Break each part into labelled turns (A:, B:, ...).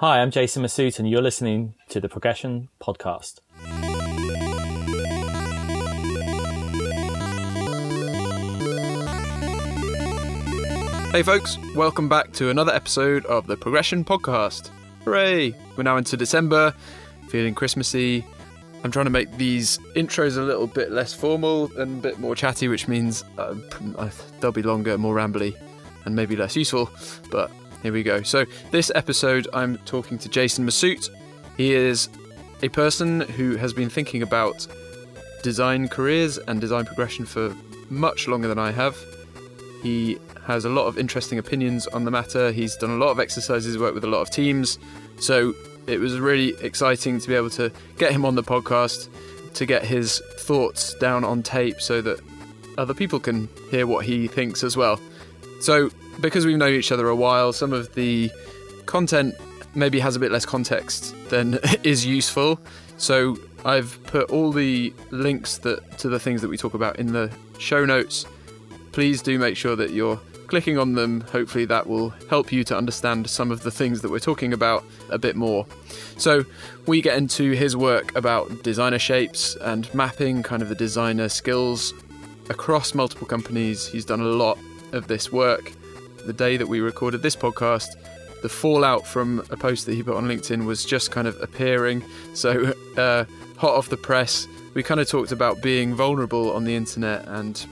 A: Hi, I'm Jason Mesut, and you're listening to the Progression Podcast.
B: Hey, folks, welcome back to another episode of the Progression Podcast. Hooray! We're now into December, feeling Christmassy. I'm trying to make these intros a little bit less formal and a bit more chatty, which means uh, they'll be longer, more rambly, and maybe less useful, but here we go. So, this episode, I'm talking to Jason Mesut. He is a person who has been thinking about design careers and design progression for much longer than I have. He has a lot of interesting opinions on the matter. He's done a lot of exercises, worked with a lot of teams. So, it was really exciting to be able to get him on the podcast, to get his thoughts down on tape so that other people can hear what he thinks as well. So, because we've known each other a while, some of the content maybe has a bit less context than is useful. So I've put all the links that to the things that we talk about in the show notes. Please do make sure that you're clicking on them. Hopefully that will help you to understand some of the things that we're talking about a bit more. So we get into his work about designer shapes and mapping kind of the designer skills across multiple companies. He's done a lot of this work the day that we recorded this podcast, the fallout from a post that he put on LinkedIn was just kind of appearing. So, uh, hot off the press, we kind of talked about being vulnerable on the internet and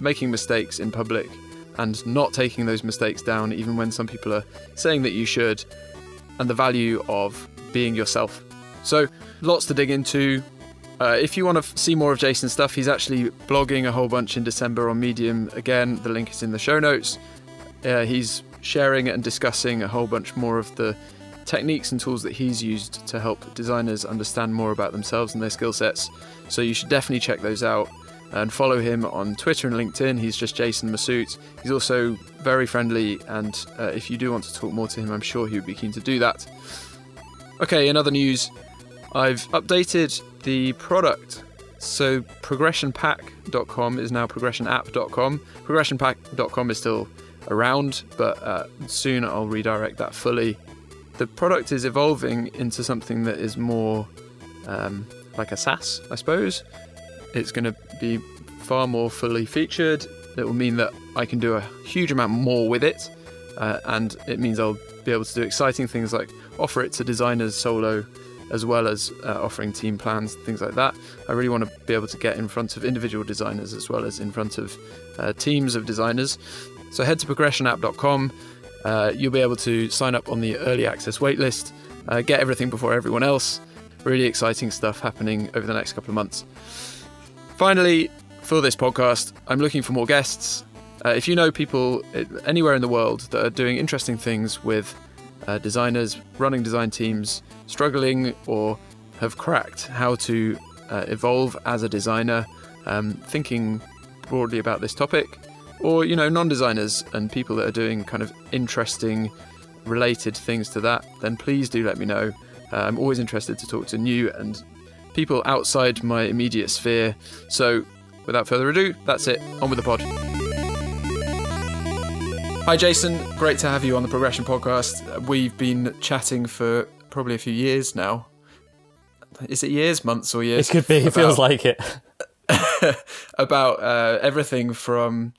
B: making mistakes in public and not taking those mistakes down, even when some people are saying that you should, and the value of being yourself. So, lots to dig into. Uh, if you want to f- see more of Jason's stuff, he's actually blogging a whole bunch in December on Medium. Again, the link is in the show notes. Uh, he's sharing and discussing a whole bunch more of the techniques and tools that he's used to help designers understand more about themselves and their skill sets. So you should definitely check those out and follow him on Twitter and LinkedIn. He's just Jason Mesut. He's also very friendly, and uh, if you do want to talk more to him, I'm sure he would be keen to do that. Okay, in other news, I've updated the product. So progressionpack.com is now progressionapp.com. Progressionpack.com is still around, but uh, soon I'll redirect that fully. The product is evolving into something that is more um, like a SaaS, I suppose. It's going to be far more fully featured. It will mean that I can do a huge amount more with it, uh, and it means I'll be able to do exciting things like offer it to designers solo, as well as uh, offering team plans, things like that. I really want to be able to get in front of individual designers as well as in front of uh, teams of designers. So head to progressionapp.com. Uh, you'll be able to sign up on the early access waitlist, uh, get everything before everyone else. Really exciting stuff happening over the next couple of months. Finally, for this podcast, I'm looking for more guests. Uh, if you know people uh, anywhere in the world that are doing interesting things with uh, designers, running design teams, struggling or have cracked how to uh, evolve as a designer, um, thinking broadly about this topic, or you know non-designers and people that are doing kind of interesting related things to that then please do let me know. Uh, i'm always interested to talk to new and people outside my immediate sphere. So without further ado that's it. On with the pod hi jason. Great to have you on the progression podcast. We've been chatting for probably a few years now. Is it years months or years?
A: It could be. It feels like it.
B: about uh, everything from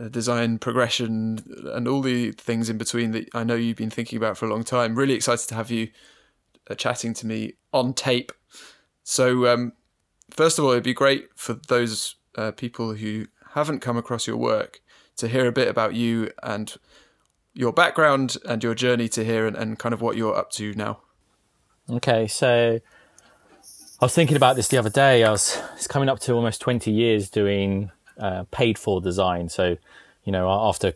B: uh, design progression and all the things in between that I know you've been thinking about for a long time. Really excited to have you uh, chatting to me on tape. So, um, first of all, it'd be great for those uh, people who haven't come across your work to hear a bit about you and your background and your journey to here and, and kind of what you're up to now.
A: Okay, so I was thinking about this the other day. I was it's coming up to almost 20 years doing uh, paid for design. So, you know, after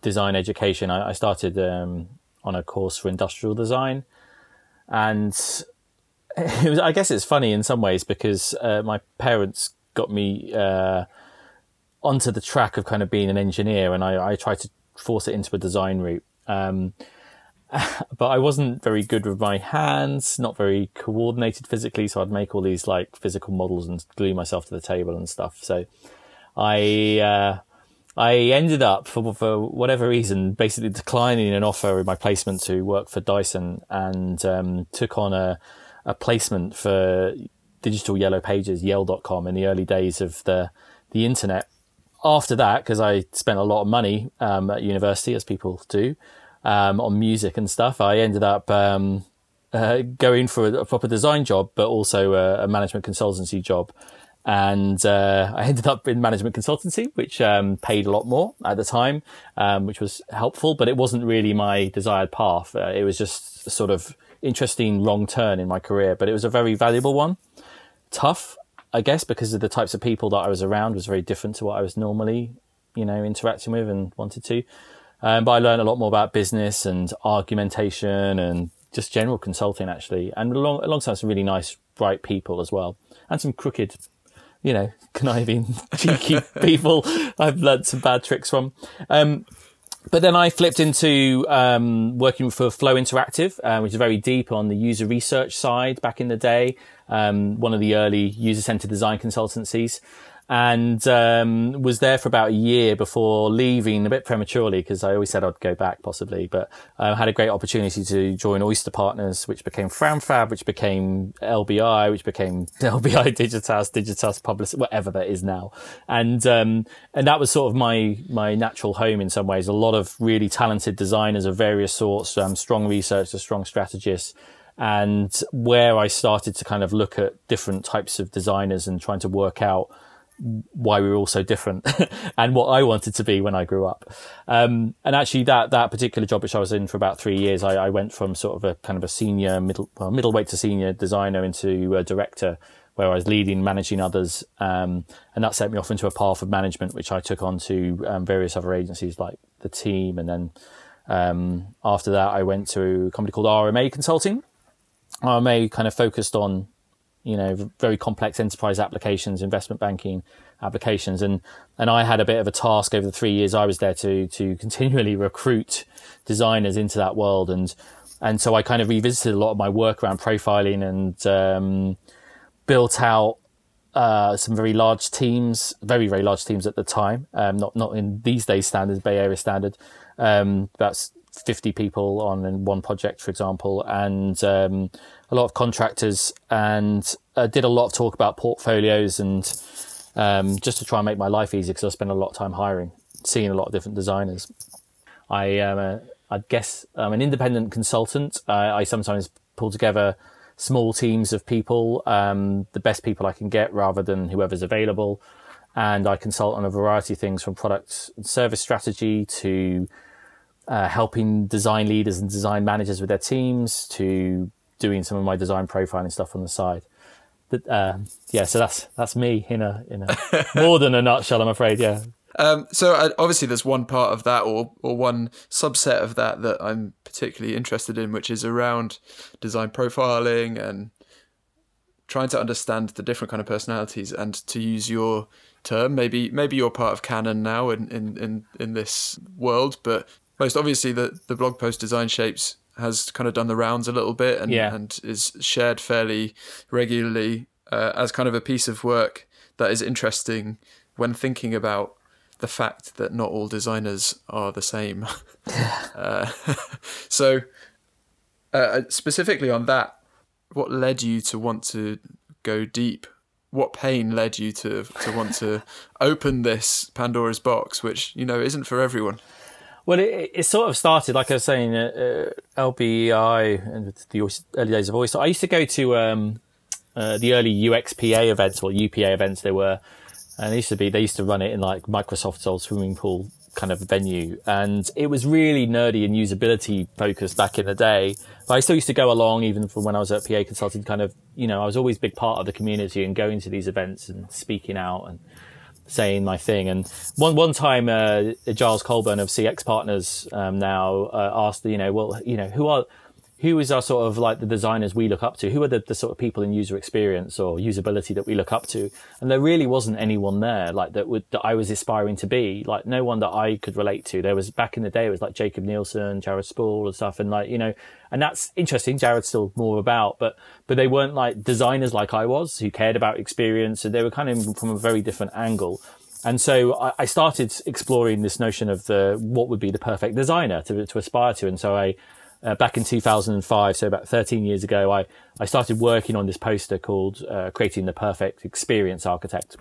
A: design education, I, I started um, on a course for industrial design, and it was. I guess it's funny in some ways because uh, my parents got me uh, onto the track of kind of being an engineer, and I, I tried to force it into a design route. Um, but I wasn't very good with my hands, not very coordinated physically. So I'd make all these like physical models and glue myself to the table and stuff. So I uh, I ended up for, for whatever reason, basically declining an offer in my placement to work for Dyson and um, took on a, a placement for digital yellow pages, yell.com in the early days of the, the internet. After that, because I spent a lot of money um, at university, as people do, um, on music and stuff, I ended up um, uh, going for a, a, proper design job, but also a, a management consultancy job and uh, I ended up in management consultancy, which um, paid a lot more at the time, um, which was helpful, but it wasn't really my desired path. Uh, it was just a sort of interesting wrong turn in my career, but it was a very valuable one. Tough, I guess, because of the types of people that I was around was very different to what I was normally, you know, interacting with and wanted to. Um, but I learned a lot more about business and argumentation and just general consulting, actually, and along, alongside some really nice, bright people as well, and some crooked you know, conniving, cheeky people I've learned some bad tricks from. Um, but then I flipped into um, working for Flow Interactive, uh, which is very deep on the user research side back in the day. Um, one of the early user centered design consultancies and um, was there for about a year before leaving a bit prematurely because I always said I'd go back possibly, but I uh, had a great opportunity to join Oyster Partners, which became FramFab, which became LBI, which became LBI Digitas, Digitas Public, whatever that is now, and um, and that was sort of my my natural home in some ways. A lot of really talented designers of various sorts, um, strong researchers, strong strategists and where I started to kind of look at different types of designers and trying to work out why we were all so different and what I wanted to be when I grew up. Um, and actually that, that particular job, which I was in for about three years, I, I went from sort of a kind of a senior middle, well, middleweight to senior designer into a director where I was leading, managing others. Um, and that set me off into a path of management, which I took on to um, various other agencies like the team. And then, um, after that, I went to a company called RMA Consulting. RMA kind of focused on you know, very complex enterprise applications, investment banking applications. And, and I had a bit of a task over the three years I was there to, to continually recruit designers into that world. And, and so I kind of revisited a lot of my work around profiling and, um, built out, uh, some very large teams, very, very large teams at the time. Um, not, not in these days standards, Bay Area standard. Um, that's 50 people on one project, for example, and um, a lot of contractors, and did a lot of talk about portfolios and um, just to try and make my life easier because I spent a lot of time hiring, seeing a lot of different designers. I am I guess I'm an independent consultant. Uh, I sometimes pull together small teams of people, um, the best people I can get rather than whoever's available. And I consult on a variety of things from product and service strategy to uh, helping design leaders and design managers with their teams to doing some of my design profiling stuff on the side. But, uh, yeah, so that's that's me in a in a more than a nutshell, I'm afraid. Yeah.
B: Um, so uh, obviously, there's one part of that, or or one subset of that that I'm particularly interested in, which is around design profiling and trying to understand the different kind of personalities. And to use your term, maybe maybe you're part of canon now in in in, in this world, but most obviously the the blog post design shapes has kind of done the rounds a little bit and yeah. and is shared fairly regularly uh, as kind of a piece of work that is interesting when thinking about the fact that not all designers are the same. uh, so, uh, specifically on that, what led you to want to go deep? What pain led you to to want to open this Pandora's box, which you know isn't for everyone?
A: Well, it, it sort of started, like I was saying, uh, uh LBI and the early days of Oyster. I used to go to um, uh, the early UXPA events or UPA events. They were, and they used to be. They used to run it in like Microsoft's old swimming pool kind of venue, and it was really nerdy and usability focused back in the day. But I still used to go along, even from when I was at PA Consulting. Kind of, you know, I was always a big part of the community and going to these events and speaking out and saying my thing. And one one time, uh, Giles Colborne of CX Partners um, now uh, asked, you know, well, you know, who are who is our sort of like the designers we look up to? Who are the, the sort of people in user experience or usability that we look up to? And there really wasn't anyone there like that would, that I was aspiring to be. Like no one that I could relate to. There was back in the day, it was like Jakob Nielsen, Jared Spool and stuff. And like, you know, and that's interesting. Jared's still more about, but, but they weren't like designers like I was who cared about experience. So they were kind of from a very different angle. and so I, I, started exploring this notion of the what would be the perfect designer to, to aspire to. And so I, uh, back in 2005, so about 13 years ago, I, I started working on this poster called uh, Creating the Perfect Experience Architect.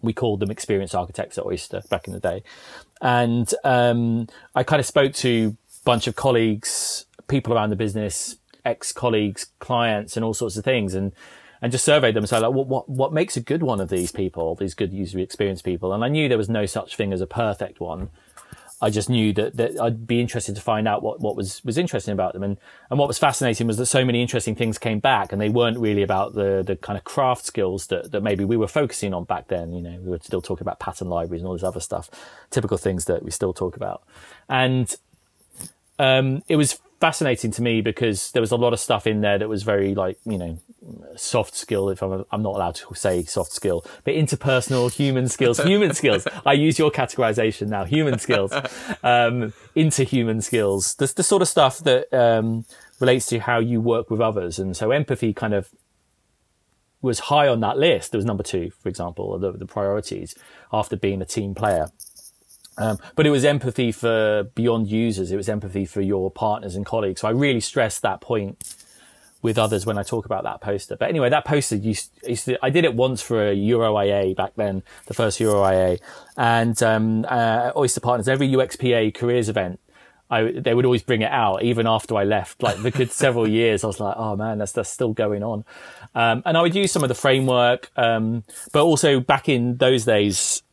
A: We called them Experience Architects at Oyster back in the day. And um, I kind of spoke to a bunch of colleagues, people around the business, ex colleagues, clients, and all sorts of things. And and just surveyed them. So like, what, what, what makes a good one of these people, these good user experience people? And I knew there was no such thing as a perfect one. I just knew that, that I'd be interested to find out what, what was, was interesting about them. And, and what was fascinating was that so many interesting things came back and they weren't really about the, the kind of craft skills that, that maybe we were focusing on back then. You know, we were still talking about pattern libraries and all this other stuff, typical things that we still talk about. And, um, it was fascinating to me because there was a lot of stuff in there that was very like you know soft skill if I'm, I'm not allowed to say soft skill but interpersonal human skills human skills. I use your categorization now human skills um interhuman skills the, the sort of stuff that um relates to how you work with others. And so empathy kind of was high on that list. There was number two for example the, the priorities after being a team player um, but it was empathy for beyond users. It was empathy for your partners and colleagues. So I really stressed that point with others when I talk about that poster. But anyway, that poster used, used to, I did it once for a EuroIA back then, the first EuroIA and, um, uh, Oyster Partners, every UXPA careers event. I, they would always bring it out even after I left, like the good several years. I was like, oh man, that's, that's still going on. Um, and I would use some of the framework. Um, but also back in those days,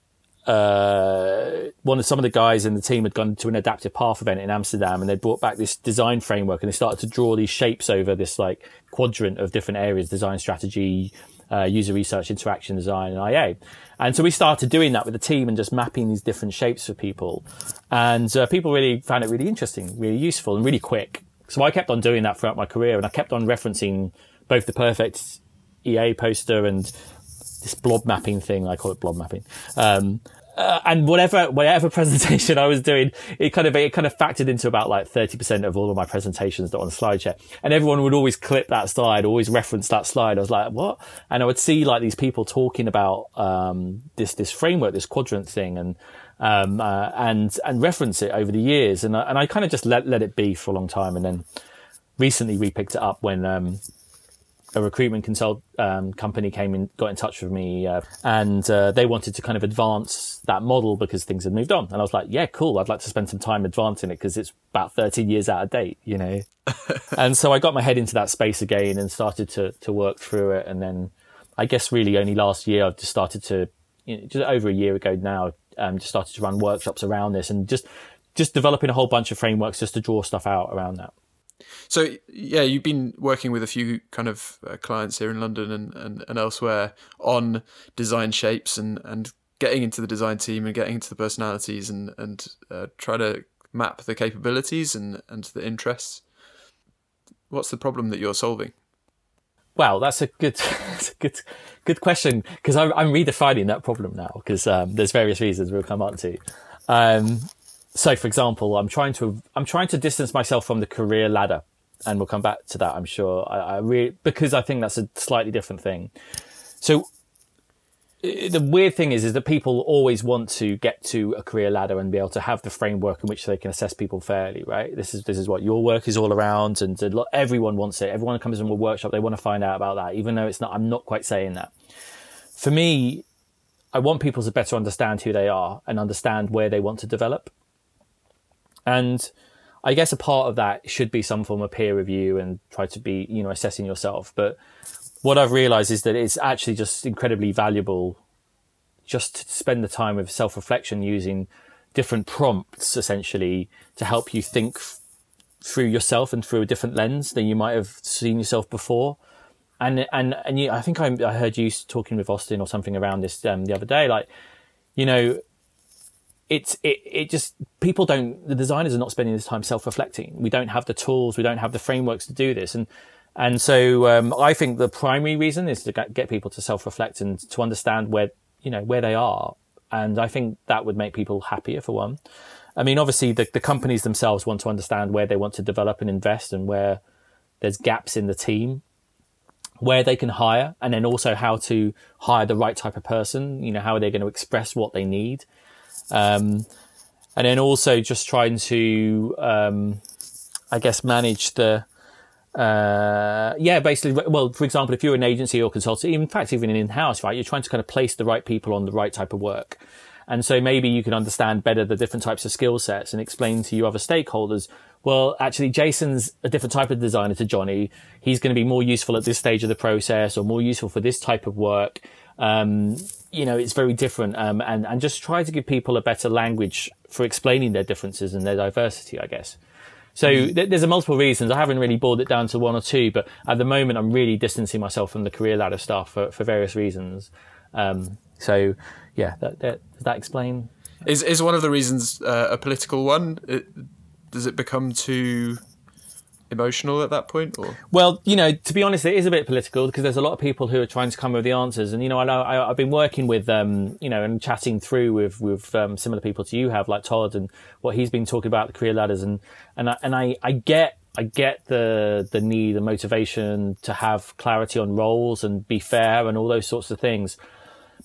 A: uh, one of some of the guys in the team had gone to an adaptive path event in Amsterdam and they brought back this design framework and they started to draw these shapes over this like quadrant of different areas, design strategy, uh, user research, interaction design and IA. And so we started doing that with the team and just mapping these different shapes for people. And uh, people really found it really interesting, really useful and really quick. So I kept on doing that throughout my career and I kept on referencing both the perfect EA poster and this blob mapping thing. I call it blob mapping. Um, uh, and whatever whatever presentation I was doing, it kind of it kind of factored into about like thirty percent of all of my presentations that on SlideShare. And everyone would always clip that slide, always reference that slide. I was like, what? And I would see like these people talking about um, this this framework, this quadrant thing, and um, uh, and and reference it over the years. And I, and I kind of just let let it be for a long time. And then recently we picked it up when um, a recruitment consult um, company came in, got in touch with me, uh, and uh, they wanted to kind of advance that model because things had moved on. And I was like, "Yeah, cool. I'd like to spend some time advancing it because it's about 13 years out of date, you know." and so I got my head into that space again and started to to work through it. And then I guess really only last year I've just started to, you know, just over a year ago now, um, just started to run workshops around this and just just developing a whole bunch of frameworks just to draw stuff out around that.
B: So yeah, you've been working with a few kind of uh, clients here in London and, and, and elsewhere on design shapes and, and getting into the design team and getting into the personalities and and uh, try to map the capabilities and, and the interests. What's the problem that you're solving?
A: Well, that's a good, that's a good, good question because I'm, I'm, redefining that problem now because um, there's various reasons we'll come on to. Um, so for example, I'm trying to, I'm trying to distance myself from the career ladder and we'll come back to that, I'm sure. I, I really, because I think that's a slightly different thing. So the weird thing is, is that people always want to get to a career ladder and be able to have the framework in which they can assess people fairly, right? This is, this is what your work is all around and everyone wants it. Everyone comes in a workshop, they want to find out about that, even though it's not, I'm not quite saying that. For me, I want people to better understand who they are and understand where they want to develop. And I guess a part of that should be some form of peer review and try to be, you know, assessing yourself. But what I've realized is that it's actually just incredibly valuable just to spend the time with self reflection using different prompts essentially to help you think f- through yourself and through a different lens than you might have seen yourself before. And, and, and you, I think I, I heard you talking with Austin or something around this um, the other day, like, you know, it's it it just people don't the designers are not spending this time self-reflecting. We don't have the tools, we don't have the frameworks to do this, and and so um, I think the primary reason is to get people to self-reflect and to understand where you know where they are, and I think that would make people happier for one. I mean, obviously the the companies themselves want to understand where they want to develop and invest and where there's gaps in the team where they can hire, and then also how to hire the right type of person. You know, how are they going to express what they need, um, and then also just trying to, um, I guess, manage the. Uh, yeah, basically, well, for example, if you're an agency or consultant, in fact, even in house, right, you're trying to kind of place the right people on the right type of work. And so maybe you can understand better the different types of skill sets and explain to your other stakeholders well, actually, Jason's a different type of designer to Johnny. He's going to be more useful at this stage of the process or more useful for this type of work. Um, you know, it's very different. Um, and, and just try to give people a better language for explaining their differences and their diversity, I guess. So mm. th- there's a multiple reasons. I haven't really boiled it down to one or two, but at the moment, I'm really distancing myself from the career ladder stuff for, for various reasons. Um, so yeah, that, that, does that explain?
B: Is is one of the reasons uh, a political one? It, does it become too emotional at that point or?
A: Well you know to be honest it is a bit political because there's a lot of people who are trying to come up with the answers. And you know i know I, have been working with um you know and chatting through with with um, similar people to you have like todd and what he's been talking about the career ladders. And and I, and i i get I get the the need, the motivation to have clarity on roles and be fair and all those sorts of things.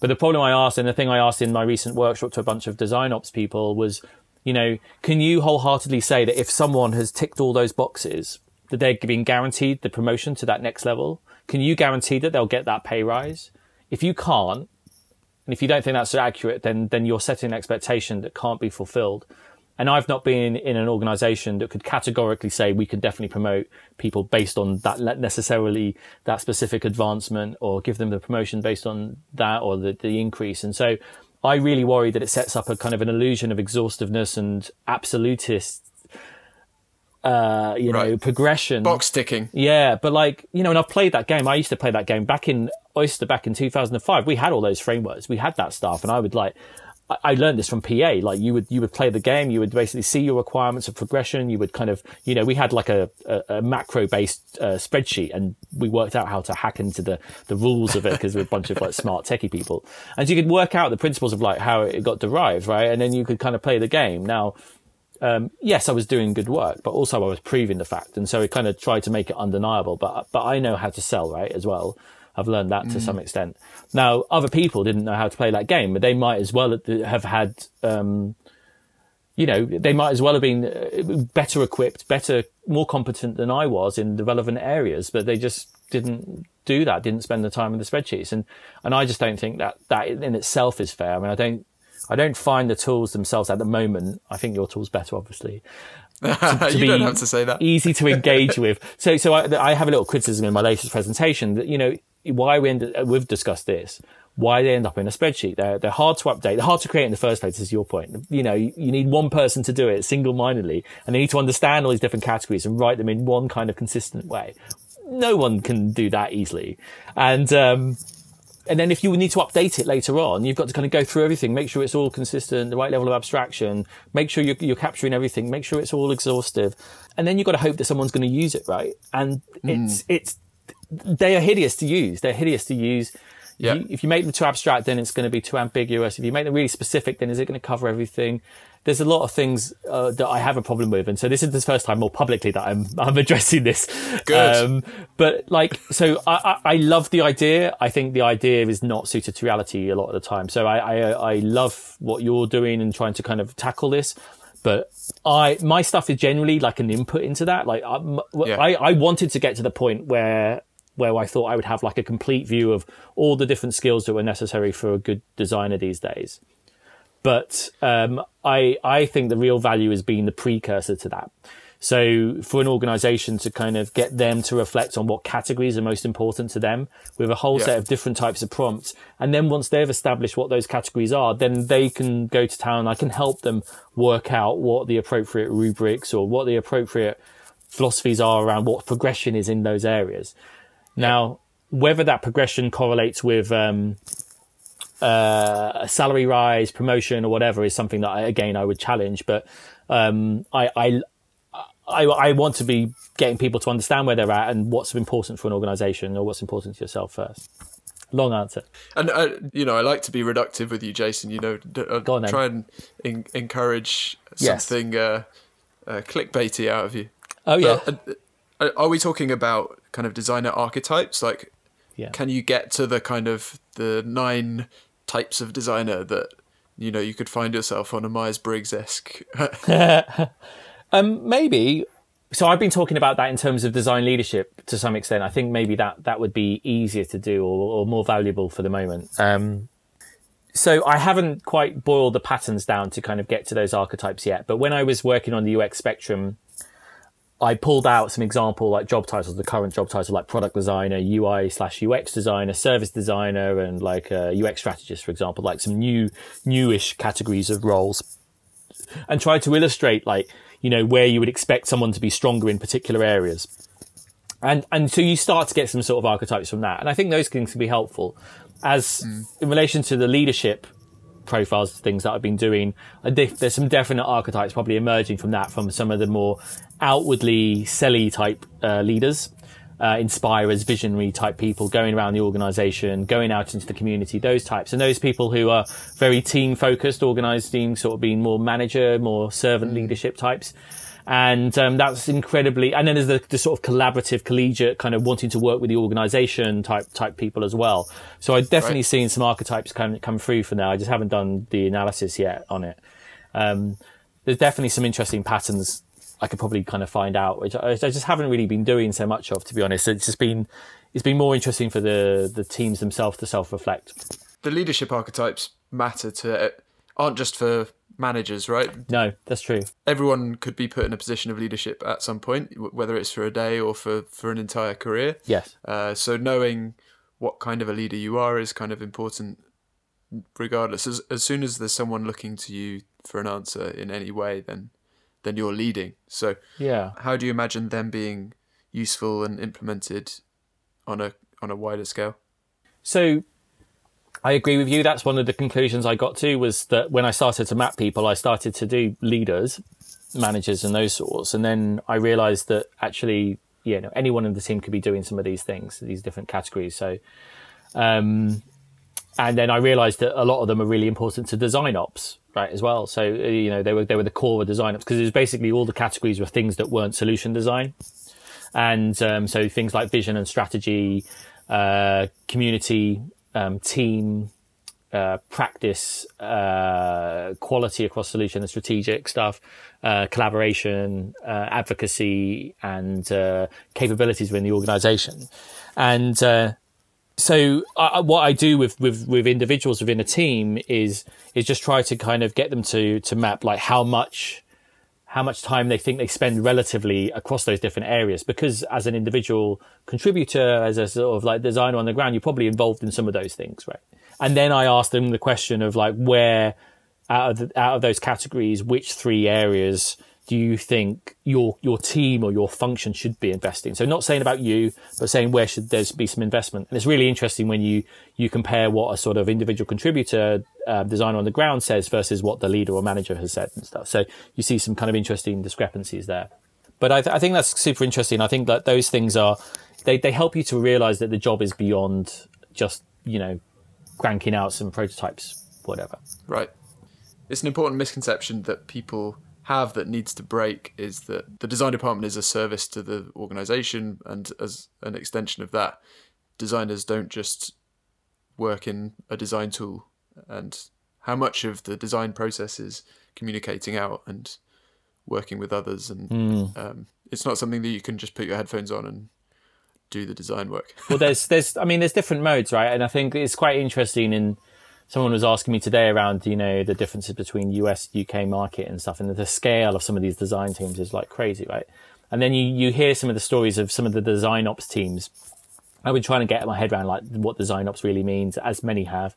A: But the problem I asked, and the thing I asked in my recent workshop to a bunch of design ops people was, you know, can you wholeheartedly say that if someone has ticked all those boxes, that they're being guaranteed the promotion to that next level? Can you guarantee that they'll get that pay rise? If you can't, and if you don't think that's accurate, then then you're setting an expectation that can't be fulfilled. And I've not been in an organization that could categorically say we can definitely promote people based on that necessarily that specific advancement or give them the promotion based on that or the, the increase. And so I really worry that it sets up a kind of an illusion of exhaustiveness and absolutist uh, you know, progression.
B: Box ticking.
A: Yeah, but like, you know, and I've played that game. I used to play that game back in Oyster back in 2005. We had all those frameworks. We had that stuff. And I would like, I learned this from PA. Like you would, you would play the game. You would basically see your requirements of progression. You would kind of, you know, we had like a, a, a macro based uh, spreadsheet and we worked out how to hack into the, the rules of it because we're a bunch of like smart techie people. And so you could work out the principles of like how it got derived, right? And then you could kind of play the game. Now, um, yes, I was doing good work, but also I was proving the fact. And so we kind of tried to make it undeniable, but, but I know how to sell, right? As well. I've learned that to mm. some extent. Now, other people didn't know how to play that game, but they might as well have had, um, you know, they might as well have been uh, better equipped, better, more competent than I was in the relevant areas, but they just didn't do that, didn't spend the time in the spreadsheets. And, and I just don't think that that in itself is fair. I mean, I don't, I don't find the tools themselves at the moment. I think your tool's better, obviously.
B: To, to you don't have to say that.
A: easy to engage with. So, so I, I, have a little criticism in my latest presentation that you know why we ended, we've discussed this, why they end up in a spreadsheet. They're, they're hard to update. They're hard to create in the first place, is your point. You know, you, you need one person to do it single-mindedly and they need to understand all these different categories and write them in one kind of consistent way. No one can do that easily. And, um, and then if you need to update it later on, you've got to kind of go through everything, make sure it's all consistent, the right level of abstraction, make sure you're, you're capturing everything, make sure it's all exhaustive. And then you've got to hope that someone's going to use it, right? And it's, mm. it's, they are hideous to use. They're hideous to use. Yeah. You, if you make them too abstract, then it's going to be too ambiguous. If you make them really specific, then is it going to cover everything? There's a lot of things uh, that I have a problem with, and so this is the first time more publicly that I'm I'm addressing this.
B: Good. Um,
A: but like, so I, I, I love the idea. I think the idea is not suited to reality a lot of the time. So I, I I love what you're doing and trying to kind of tackle this but I my stuff is generally like an input into that. Like I, yeah. I, I wanted to get to the point where where I thought I would have like a complete view of all the different skills that were necessary for a good designer these days. But um, I I think the real value is being the precursor to that. So for an organization to kind of get them to reflect on what categories are most important to them with a whole yeah. set of different types of prompts. And then once they've established what those categories are, then they can go to town. I can help them work out what the appropriate rubrics or what the appropriate philosophies are around what progression is in those areas. Now, whether that progression correlates with um, uh, a salary rise, promotion, or whatever is something that I, again I would challenge. But um, I, I, I, I want to be getting people to understand where they're at and what's important for an organisation or what's important to yourself first. Long answer.
B: And uh, you know, I like to be reductive with you, Jason. You know, uh, Go on, try and in- encourage something yes. uh, uh, clickbaity out of you.
A: Oh yeah.
B: Uh, are we talking about kind of designer archetypes? Like,
A: yeah.
B: Can you get to the kind of the nine types of designer that you know you could find yourself on a Myers Briggs esque?
A: um, maybe. So I've been talking about that in terms of design leadership to some extent. I think maybe that that would be easier to do or, or more valuable for the moment. Um, so I haven't quite boiled the patterns down to kind of get to those archetypes yet. But when I was working on the UX spectrum, I pulled out some example like job titles, the current job title like product designer, UI slash UX designer, service designer, and like a UX strategist, for example, like some new newish categories of roles, and tried to illustrate like you know where you would expect someone to be stronger in particular areas. And and so you start to get some sort of archetypes from that, and I think those things can be helpful. As mm. in relation to the leadership profiles, of things that I've been doing, there's some definite archetypes probably emerging from that, from some of the more outwardly selly type uh, leaders, uh, inspirers, visionary type people going around the organization, going out into the community, those types. And those people who are very team focused, organizing, team, sort of being more manager, more servant mm. leadership types and um, that's incredibly. And then there's the, the, sort of collaborative, collegiate kind of wanting to work with the organisation type type people as well. So I've definitely right. seen some archetypes come come through for now. I just haven't done the analysis yet on it. Um, there's definitely some interesting patterns I could probably kind of find out, which I, I just haven't really been doing so much of, to be honest. It's just been it's been more interesting for the the teams themselves to self reflect.
B: The leadership archetypes matter to aren't just for managers, right?
A: No, that's true.
B: Everyone could be put in a position of leadership at some point, whether it's for a day or for, for an entire career.
A: Yes.
B: Uh, so knowing what kind of a leader you are is kind of important, regardless. As as soon as there's someone looking to you for an answer in any way, then then you're leading. So
A: yeah,
B: how do you imagine them being useful and implemented on a on a wider scale?
A: So I agree with you. That's one of the conclusions I got to was that when I started to map people, I started to do leaders, managers, and those sorts. And then I realized that actually, you know, anyone in the team could be doing some of these things, these different categories. So, um, and then I realized that a lot of them are really important to design ops, right, as well. So, you know, they were, they were the core of design ops because it was basically all the categories were things that weren't solution design. And, um, so things like vision and strategy, uh, community, um, team uh, practice, uh, quality across solution and strategic stuff, uh, collaboration, uh, advocacy, and uh, capabilities within the organization. And uh, so, I, what I do with, with with individuals within a team is is just try to kind of get them to to map like how much how much time they think they spend relatively across those different areas. Because as an individual contributor, as a sort of like designer on the ground, you're probably involved in some of those things, right? And then I asked them the question of like, where out of the, out of those categories, which three areas do you think your your team or your function should be investing? So not saying about you, but saying where should there be some investment. And it's really interesting when you you compare what a sort of individual contributor uh, designer on the ground says versus what the leader or manager has said and stuff. So you see some kind of interesting discrepancies there. But I, th- I think that's super interesting. I think that those things are they they help you to realize that the job is beyond just you know cranking out some prototypes, whatever.
B: Right. It's an important misconception that people have that needs to break is that the design department is a service to the organization and as an extension of that designers don't just work in a design tool. And how much of the design process is communicating out and working with others and mm. um, it's not something that you can just put your headphones on and do the design work.
A: Well there's there's i mean there's different modes right? And i think it's quite interesting in someone was asking me today around you know the differences between US UK market and stuff, and the scale of some of these design teams is like crazy, right? And then you you hear some of the stories of some of the design ops teams. I've been trying to get my head around like what design ops really means, as many have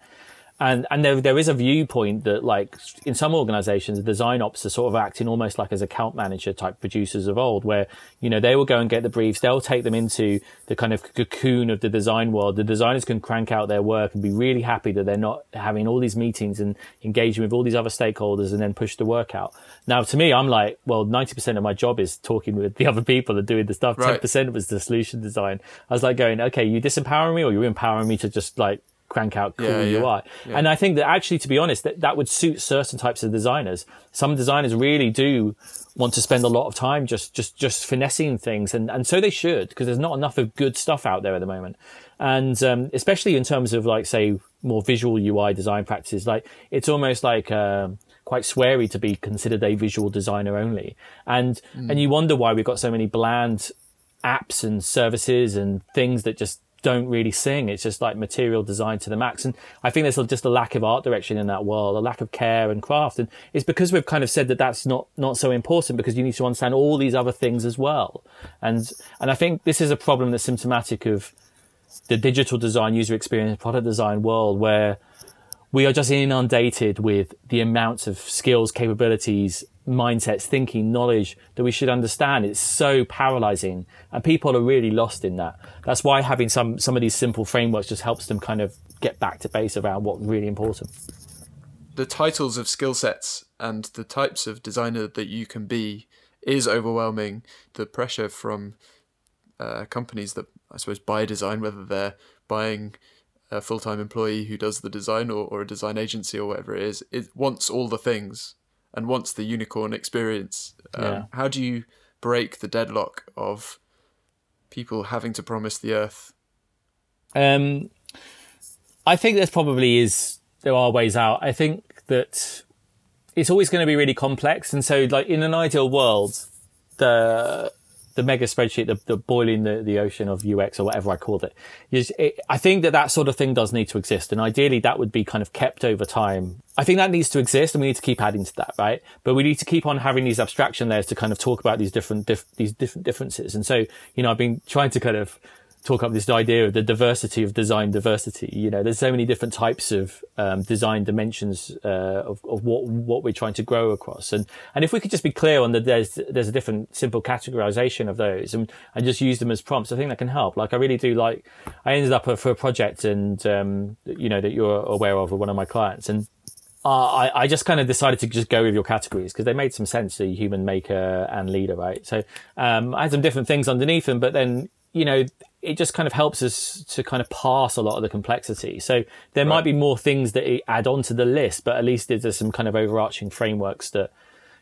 A: and and there there is a viewpoint that like in some organizations the design ops are sort of acting almost like as account manager type producers of old where you know they will go and get the briefs. They'll take them into the kind of cocoon of the design world. The designers can crank out their work and be really happy that they're not having all these meetings and engaging with all these other stakeholders and then push the work out. Now to me i'm like well 90% of my job is talking with the other people and doing the stuff. Right. 10% was the solution design. I was like going okay you disempowering me or you're empowering me to just like crank out cool yeah, UI. Yeah. And I think that actually, to be honest, that, that would suit certain types of designers. Some designers really do want to spend a lot of time just just just finessing things, and and so they should because there's not enough of good stuff out there at the moment, and um, especially in terms of like say more visual UI design practices, like it's almost like. Um, quite sweary to be considered a visual designer only, and mm. and you wonder why we've got so many bland apps and services and things that just don't really sing. It's just like material design to the max. And I think there's just a lack of art direction in that world, a lack of care and craft. And it's because we've kind of said that that's not, not so important because you need to understand all these other things as well. And, and I think this is a problem that's symptomatic of the digital design, user experience, product design world where we are just inundated with the amounts of skills, capabilities, mindsets, thinking, knowledge that we should understand. It's so paralyzing and people are really lost in that. That's why having some, some of these simple frameworks just helps them kind of get back to base around what's really important.
B: The titles of skill sets and the types of designer that you can be is overwhelming. The pressure from uh, companies that I suppose buy design, whether they're buying a full time employee who does the design or, or a design agency or whatever it is, it wants all the things and wants the unicorn experience. Um, yeah. How do you break the deadlock of people having to promise the earth?
A: Um, I think there's probably is there are ways out. I think that it's always going to be really complex, and so like in an ideal world, the the mega spreadsheet, the, the boiling the, the ocean of UX or whatever I called it. it. I think that that sort of thing does need to exist. And ideally that would be kind of kept over time. I think that needs to exist and we need to keep adding to that, right? But we need to keep on having these abstraction layers to kind of talk about these different, dif- these different differences. And so, you know, I've been trying to kind of talk up this idea of the diversity of design diversity. You know, there's so many different types of um, design dimensions uh, of, of what what we're trying to grow across, and and if we could just be clear on that, there's there's a different simple categorization of those, and and just use them as prompts. I think that can help. Like I really do like. I ended up for a project, and um, you know that you're aware of with one of my clients, and. Uh, I, I just kind of decided to just go with your categories because they made some sense the human maker and leader, right? So, um, I had some different things underneath them, but then, you know, it just kind of helps us to kind of pass a lot of the complexity. So there right. might be more things that add on to the list, but at least there's some kind of overarching frameworks that,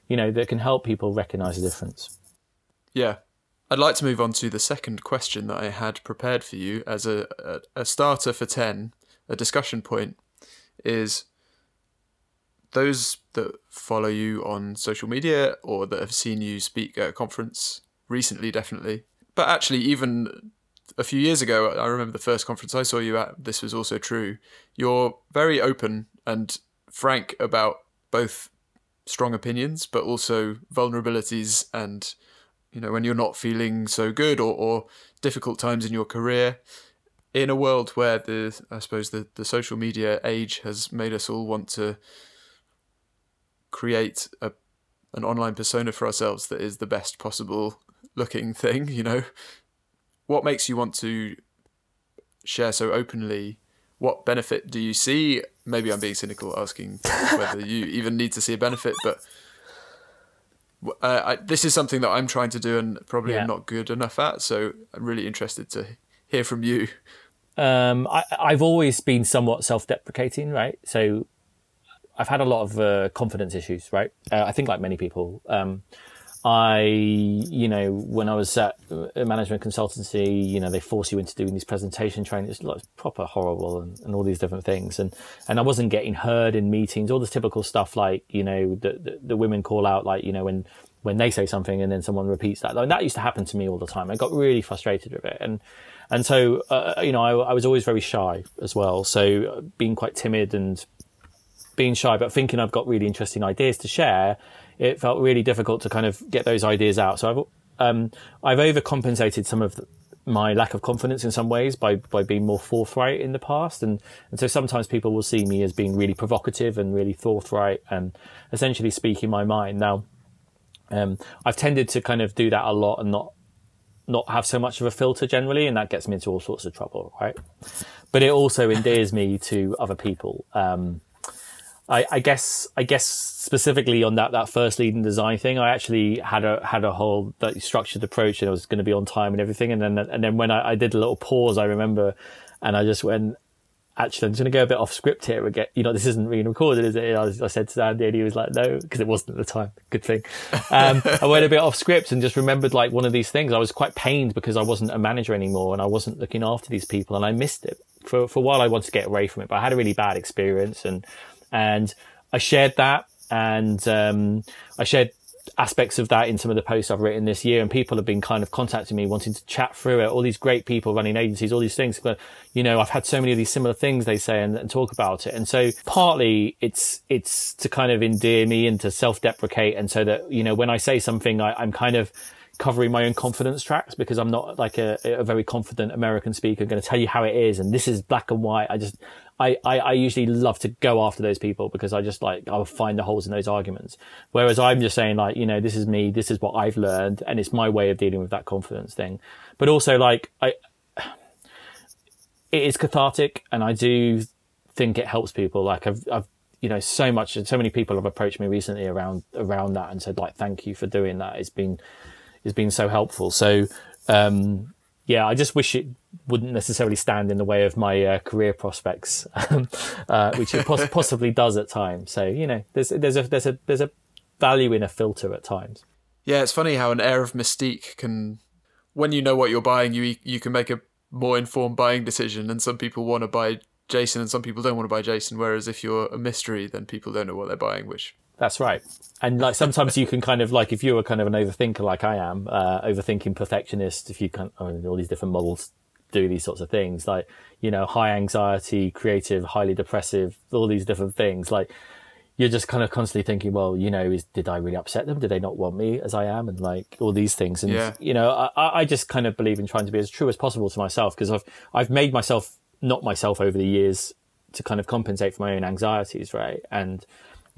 A: you know, that can help people recognize the difference.
B: Yeah. I'd like to move on to the second question that I had prepared for you as a, a, a starter for 10, a discussion point is those that follow you on social media or that have seen you speak at a conference recently, definitely, but actually even a few years ago, I remember the first conference I saw you at, this was also true. You're very open and frank about both strong opinions, but also vulnerabilities and, you know, when you're not feeling so good or, or difficult times in your career. In a world where the, I suppose, the, the social media age has made us all want to create a, an online persona for ourselves that is the best possible looking thing, you know, what makes you want to share so openly? What benefit do you see? Maybe I'm being cynical asking whether you even need to see a benefit, but uh, I, this is something that I'm trying to do and probably yeah. am not good enough at. So I'm really interested to hear from you.
A: Um, I, have always been somewhat self-deprecating, right? So I've had a lot of uh, confidence issues, right? Uh, I think like many people. Um, I, you know, when I was at a management consultancy, you know, they force you into doing these presentation training. It's like proper horrible and, and all these different things. And, and I wasn't getting heard in meetings, all this typical stuff like, you know, the, the, the women call out, like, you know, when, when they say something and then someone repeats that. Like, that used to happen to me all the time. I got really frustrated with it. And, and so, uh, you know, I, I was always very shy as well. So uh, being quite timid and being shy, but thinking I've got really interesting ideas to share it felt really difficult to kind of get those ideas out. So I've um, I've overcompensated some of the, my lack of confidence in some ways by by being more forthright in the past, and and so sometimes people will see me as being really provocative and really forthright and essentially speaking my mind. Now, um, I've tended to kind of do that a lot and not not have so much of a filter generally, and that gets me into all sorts of trouble, right? But it also endears me to other people. Um, I, I, guess I guess specifically on that that first Leading Design thing, I actually had a had a whole structured approach, and I was going to be on time and everything. And then and then when I, I, did a little pause, I remember, and I just went, actually, I'm just going to go a bit off script here get, you know, this isn't being recorded, is it? I, I said to Andy and he was like, no, because it wasn't at the time. Good thing. Um, I went a bit off script and just remembered like one of these things. I was quite pained because I wasn't a manager anymore and I wasn't looking after these people and I missed it. For, for a while, I wanted to get away from it, but I had a really bad experience and, and I shared that and, um, I shared aspects of that in some of the posts I've written this year, and people have been kind of contacting me, wanting to chat through it. All these great people running agencies, all these things. But you know, I've had so many of these similar things they say and, and talk about it, and so partly it's it's to kind of endear me and to self-deprecate, and so that you know when I say something, I, I'm kind of covering my own confidence tracks because I'm not like a, a very confident American speaker going to tell you how it is and this is black and white. I just, I, I, I, usually love to go after those people because I just like, I'll find the holes in those arguments. Whereas I'm just saying like, you know, this is me, this is what I've learned and it's my way of dealing with that confidence thing. But also like, I, it is cathartic and I do think it helps people. Like I've, I've, you know, so much, so many people have approached me recently around, around that and said like, thank you for doing that. It's been, it's been so helpful. So, um, yeah, I just wish it wouldn't necessarily stand in the way of my uh, career prospects, uh, which it poss- possibly does at times. So you know, there's there's a there's a there's a value in a filter at times.
B: Yeah, it's funny how an air of mystique can, when you know what you're buying, you you can make a more informed buying decision. And some people want to buy Jason, and some people don't want to buy Jason. Whereas if you're a mystery, then people don't know what they're buying, which
A: that's right. And like sometimes you can kind of like if you're kind of an overthinker like I am, uh, overthinking perfectionist. If you can, I mean, all these different models do these sorts of things, like you know, high anxiety, creative, highly depressive, all these different things. Like you're just kind of constantly thinking, well, you know, is did I really upset them? Did they not want me as I am? And like all these things. And yeah. you know, I, I just kind of believe in trying to be as true as possible to myself because I've I've made myself not myself over the years to kind of compensate for my own anxieties, right? And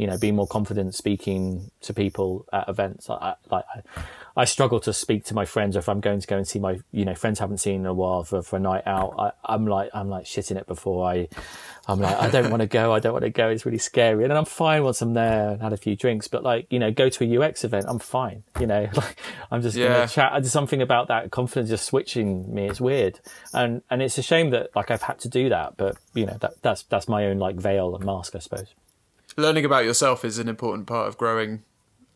A: you know, be more confident speaking to people at events. I, like, I, I, struggle to speak to my friends, or if I'm going to go and see my, you know, friends haven't seen in a while for, for a night out. I, am like, I'm like shitting it before I, I'm like, I don't want to go. I don't want to go. It's really scary. And then I'm fine once I'm there and had a few drinks. But like, you know, go to a UX event, I'm fine. You know, like I'm just yeah. going to chat. There's something about that confidence just switching me. It's weird. And, and it's a shame that like I've had to do that. But, you know, that, that's, that's my own like veil and mask, I suppose
B: learning about yourself is an important part of growing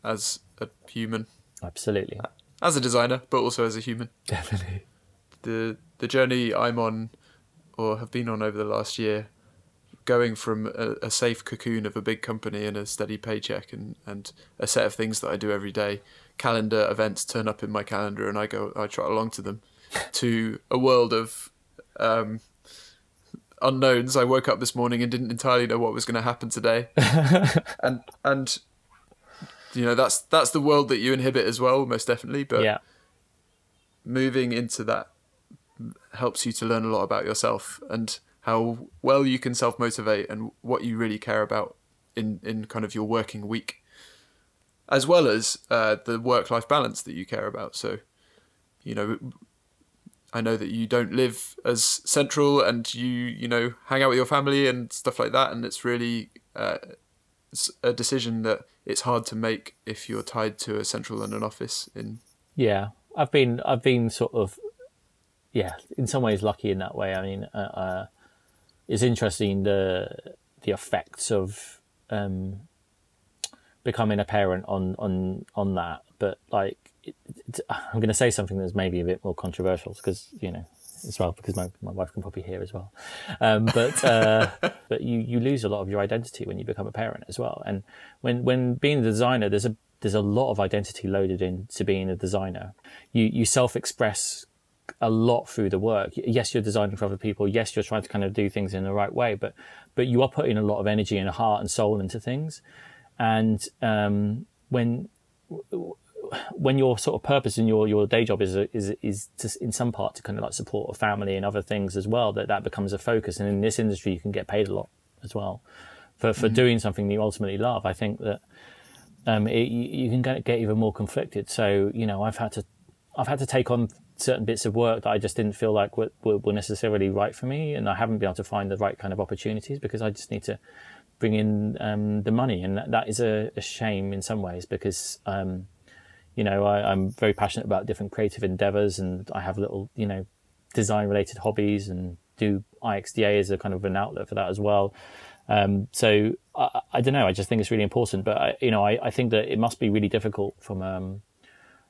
B: as a human.
A: Absolutely.
B: As a designer, but also as a human.
A: Definitely.
B: The the journey I'm on, or have been on over the last year, going from a, a safe cocoon of a big company and a steady paycheck and, and a set of things that I do every day, calendar events turn up in my calendar and I go I trot along to them, to a world of um, unknowns. I woke up this morning and didn't entirely know what was going to happen today, and and you know that's that's the world that you inhibit as well, most definitely. But
A: yeah.
B: moving into that helps you to learn a lot about yourself and how well you can self motivate and what you really care about in in kind of your working week, as well as uh, the work life balance that you care about. So, you know, I know that you don't live as central and you you know hang out with your family and stuff like that, and it's really uh, it's a decision that it's hard to make if you're tied to a central London office. In
A: yeah, I've been I've been sort of yeah in some ways lucky in that way. I mean, uh, uh, it's interesting the the effects of um, becoming a parent on on on that, but like I'm going to say something that's maybe a bit more controversial because you know as well because my, my wife can probably hear as well. Um, but uh, but you you lose a lot of your identity when you become a parent as well. And when when being a designer, there's a there's a lot of identity loaded into being a designer. You you self express a lot through the work. Yes, you're designing for other people. Yes, you're trying to kind of do things in the right way, but but you are putting a lot of energy and heart and soul into things. And um, when when your sort of purpose in your, your day job is is is to, in some part to kind of like support a family and other things as well, that that becomes a focus. And in this industry, you can get paid a lot as well for for mm-hmm. doing something you ultimately love. I think that um, it, you, can get, get even more conflicted. So you know, I've had to I've had to take on certain bits of work that I just didn't feel like were, were, were necessarily right for me, and I haven't been able to find the right kind of opportunities because I just need to bring in um, the money, and that, that is a, a, shame in some ways because um, you know, I, am very passionate about different creative endeavors and I have little, you know, design related hobbies and do IXDA as a kind of an outlet for that as well. Um, so I, I, don't know. I just think it's really important. But I, you know, I, I think that it must be really difficult from um,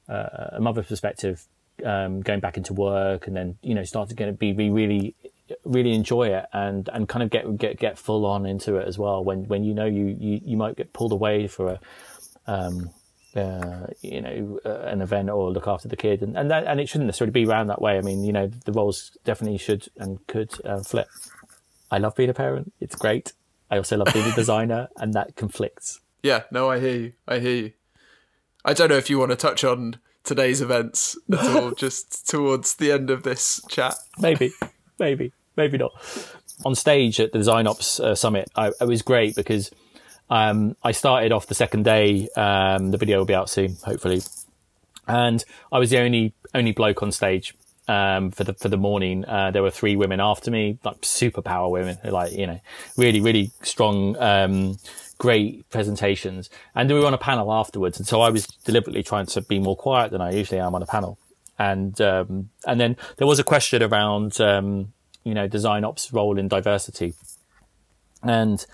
A: uh, a mother's perspective, um, going back into work and then you know starting to be, be really really enjoy it and and kind of get get get full on into it as well. When when you know you you, you might get pulled away for a um, uh, you know, uh, an event or look after the kid, and and, that, and it shouldn't necessarily be around that way. I mean, you know, the roles definitely should and could uh, flip. I love being a parent; it's great. I also love being a designer, and that conflicts.
B: Yeah, no, I hear you. I hear you. I don't know if you want to touch on today's events at all, just towards the end of this chat.
A: Maybe, maybe, maybe not. On stage at the Design Ops uh, Summit, I, it was great because um, I started off the second day. Um, the video will be out soon, hopefully, and I was the only only bloke on stage um, for the for the morning. Uh, there were three women after me, like superpower women, like you know, really really strong, um, great presentations. And we were on a panel afterwards, and so I was deliberately trying to be more quiet than I usually am on a panel. And um, and then there was a question around um, you know design ops role in diversity, and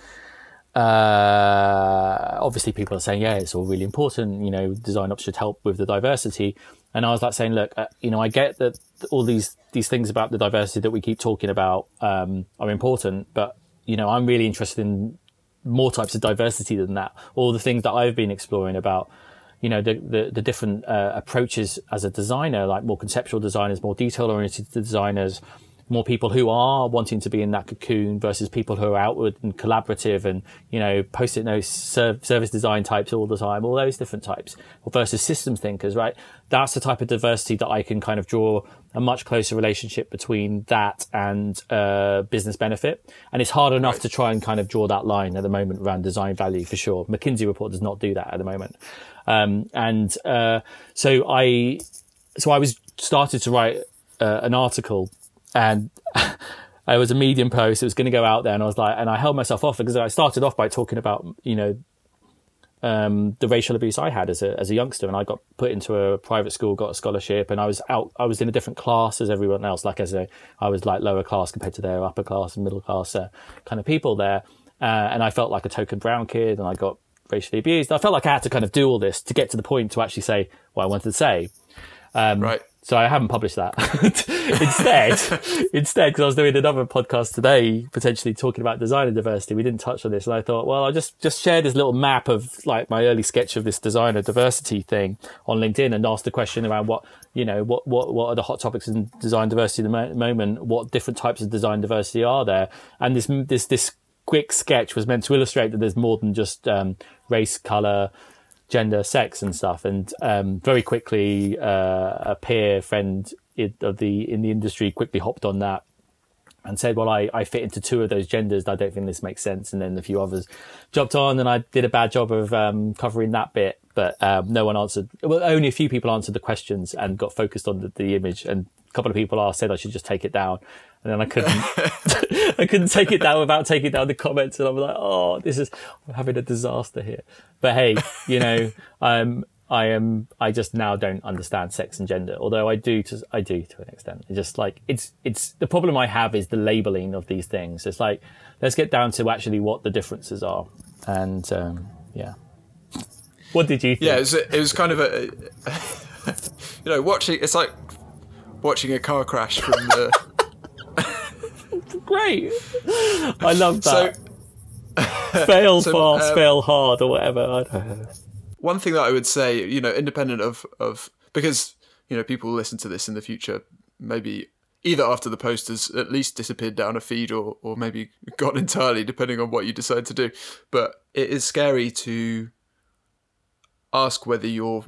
A: uh, obviously people are saying, yeah, it's all really important. You know, design ops should help with the diversity. And I was like saying, look, uh, you know, I get that all these, these things about the diversity that we keep talking about, um, are important, but, you know, I'm really interested in more types of diversity than that. All the things that I've been exploring about, you know, the, the, the different, uh, approaches as a designer, like more conceptual designers, more detail oriented designers, more people who are wanting to be in that cocoon versus people who are outward and collaborative and, you know, post-it notes, service design types all the time, all those different types versus systems thinkers, right? That's the type of diversity that I can kind of draw a much closer relationship between that and uh, business benefit. And it's hard enough right. to try and kind of draw that line at the moment around design value for sure. McKinsey report does not do that at the moment. Um, and uh, so I, so I was started to write uh, an article and it was a medium post. It was going to go out there, and I was like, and I held myself off because I started off by talking about, you know, um, the racial abuse I had as a as a youngster, and I got put into a private school, got a scholarship, and I was out. I was in a different class as everyone else. Like as a, I was like lower class compared to their upper class and middle class uh, kind of people there, uh, and I felt like a token brown kid, and I got racially abused. I felt like I had to kind of do all this to get to the point to actually say what I wanted to say.
B: Um, right.
A: So I haven't published that. instead, instead, because I was doing another podcast today, potentially talking about designer diversity, we didn't touch on this, and I thought, well, I'll just just share this little map of like my early sketch of this designer diversity thing on LinkedIn, and ask the question around what you know, what what what are the hot topics in design diversity at the moment? What different types of design diversity are there? And this this this quick sketch was meant to illustrate that there's more than just um, race, color, gender, sex, and stuff. And um, very quickly, uh, a peer friend of the in the industry quickly hopped on that and said, "Well, I, I fit into two of those genders. I don't think this makes sense." And then a few others jumped on, and I did a bad job of um, covering that bit. But um, no one answered. Well, only a few people answered the questions and got focused on the, the image. And a couple of people asked, said I should just take it down and then I couldn't, I couldn't take it down without taking down the comments, and I was like, "Oh, this is I'm having a disaster here." But hey, you know, um, I am, I just now don't understand sex and gender, although I do to, I do to an extent. It's just like it's, it's the problem I have is the labeling of these things. It's like let's get down to actually what the differences are, and um, yeah. What did you think?
B: Yeah, it was, it was kind of a, you know, watching. It's like watching a car crash from the
A: great. I love that. So, fail so, fast, um, fail hard, or whatever.
B: One thing that I would say, you know, independent of of because you know people listen to this in the future, maybe either after the post has at least disappeared down a feed or or maybe gone entirely, depending on what you decide to do. But it is scary to ask whether your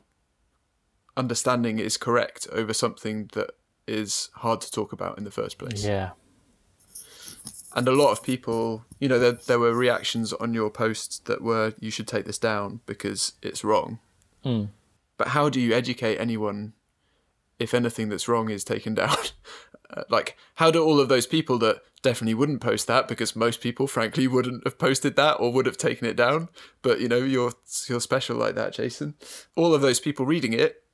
B: understanding is correct over something that is hard to talk about in the first place.
A: Yeah
B: and a lot of people, you know, there, there were reactions on your posts that were, you should take this down because it's wrong.
A: Mm.
B: But how do you educate anyone if anything that's wrong is taken down? uh, like, how do all of those people that definitely wouldn't post that because most people, frankly, wouldn't have posted that or would have taken it down? But you know, you're you're special like that, Jason. All of those people reading it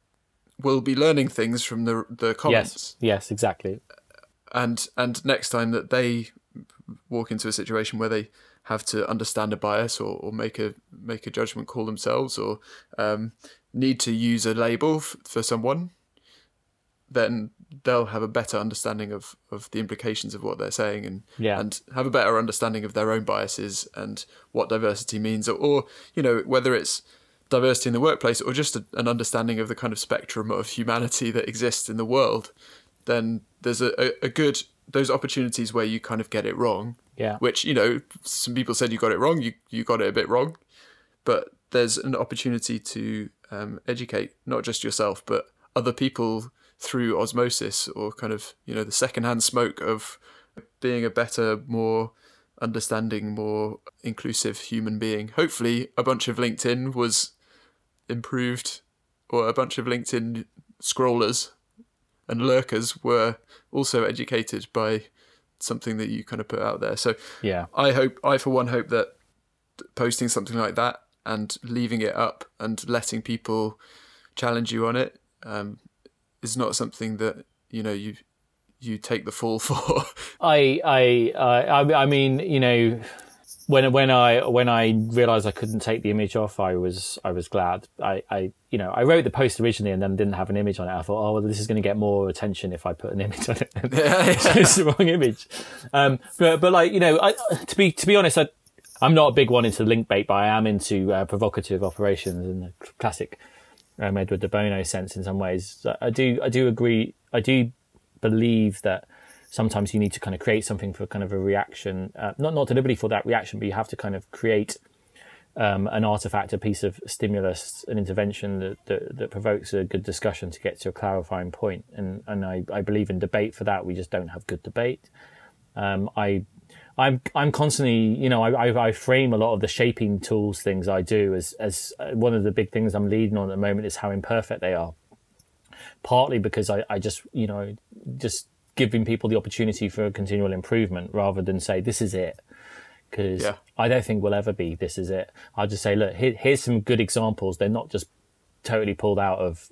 B: will be learning things from the the comments.
A: Yes, yes, exactly
B: and and next time that they walk into a situation where they have to understand a bias or, or make a make a judgment call themselves or um, need to use a label f- for someone, then they'll have a better understanding of, of the implications of what they're saying and
A: Yeah.
B: and have a better understanding of their own biases and what diversity means or, or you know whether it's diversity in the workplace or just a, an understanding of the kind of spectrum of humanity that exists in the world then there's a, a, a good those opportunities where you kind of get it wrong
A: Yeah.
B: which you know some people said you got it wrong you you got it a bit wrong but there's an opportunity to um, educate not just yourself but other people through osmosis or kind of you know the secondhand smoke of being a better more understanding more inclusive human being hopefully a bunch of linkedin was improved or a bunch of linkedin scrollers and lurkers were also educated by something that you kind of put out there so
A: Yeah.
B: I hope, I for one hope that posting something like that and leaving it up and letting people challenge you on it um, is not something that you know you you take the fall for.
A: I, I, I, I- I mean, you know, when when I when I realised I couldn't take the image off, I was I was glad. I, I, you know, I wrote the post originally and then didn't have an image on it. I thought, oh, well, this is going to get more attention if I put an image on it. it's the wrong image. Um, but but like you know, I, to be to be honest, I, I'm not a big one into link bait, but I am into uh, provocative operations in the classic um, Edward de Bono sense in some ways. I do I do agree. I do believe that sometimes you need to kind of create something for kind of a reaction, uh, not not deliberately for that reaction, but you have to kind of create um, an artifact, a piece of stimulus, an intervention that, that, that provokes a good discussion to get to a clarifying point. And and I, I believe in debate for that. We just don't have good debate. Um, I I'm I'm constantly, you know, I, I, I frame a lot of the shaping tools things I do as as uh, one of the big things I'm leading on at the moment is how imperfect they are. Partly because I, I just, you know, just giving people the opportunity for a continual improvement rather than say this is it, because
B: Yeah.
A: I don't think we'll ever be this is it. I'll just say, look, here, here's some good examples. They're not just totally pulled out of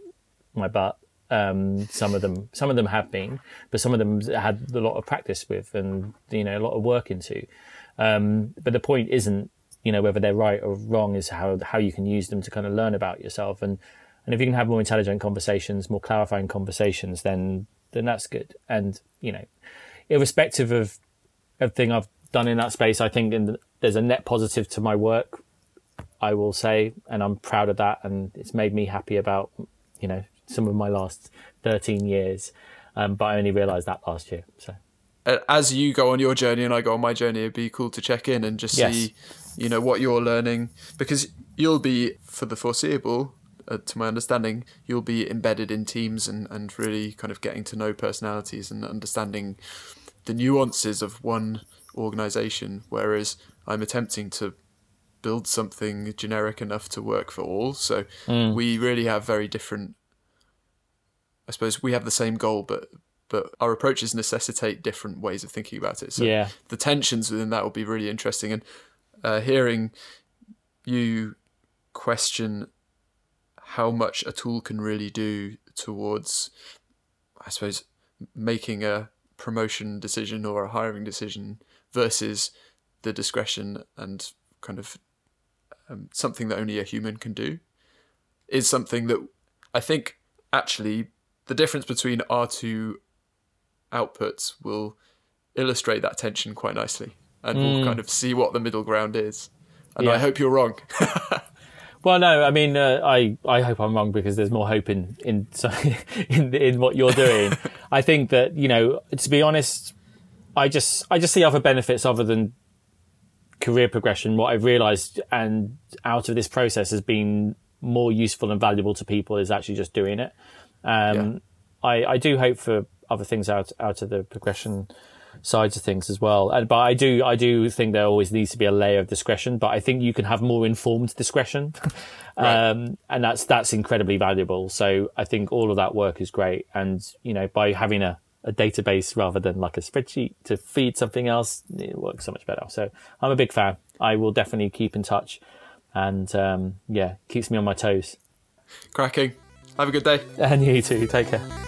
A: my butt. Um, some of them, some of them have been, but some of them had a lot of practice with, and you know, a lot of work into. Um, but the point isn't, you know, whether they're right or wrong, is how how you can use them to kind of learn about yourself, and and if you can have more intelligent conversations, more clarifying conversations, then then that's good. And you know, irrespective of everything I've done in that space, I think in the, there's a net positive to my work. I will say, and I'm proud of that, and it's made me happy about you know some of my last 13 years. Um, but I only realised that last year. So
B: As you go on your journey and I go on my journey, it'd be cool to check in and just
A: Yes.
B: see, you know, what you're learning because you'll be for the foreseeable. Uh, to my understanding, you'll be embedded in teams and, and really kind of getting to know personalities and understanding the nuances of one organization. Whereas I'm attempting to build something generic enough to work for all. So we really have very different. I suppose we have the same goal, but but our approaches necessitate different ways of thinking about it. So
A: Yeah.
B: the tensions within that will be really interesting. And uh, hearing you question how much a tool can really do towards, I suppose, making a promotion decision or a hiring decision versus the discretion and kind of um, something that only a human can do is something that I think actually the difference between our two outputs will illustrate that tension quite nicely and we'll kind of see what the middle ground is. And I hope you're wrong.
A: Well, no, I mean, uh, I I hope I'm wrong because there's more hope in in in in what you're doing. I think that you know, to be honest, I just I just see other benefits other than career progression. What I've realised and out of this process has been more useful and valuable to people is actually just doing it. Um, I I do hope for other things out out of the progression sides of things as well. And, but I do, I do think there always needs to be a layer of discretion, but I think you can have more informed discretion.
B: Right.
A: Um, and that's, that's incredibly valuable. So I think all of that work is great. And, you know, by having a, a database rather than like a spreadsheet to feed something else, it works so much better. So I'm a big fan. I will definitely keep in touch and, um, yeah, keeps me on my toes.
B: Cracking. Have a good day.
A: And you too. Take care.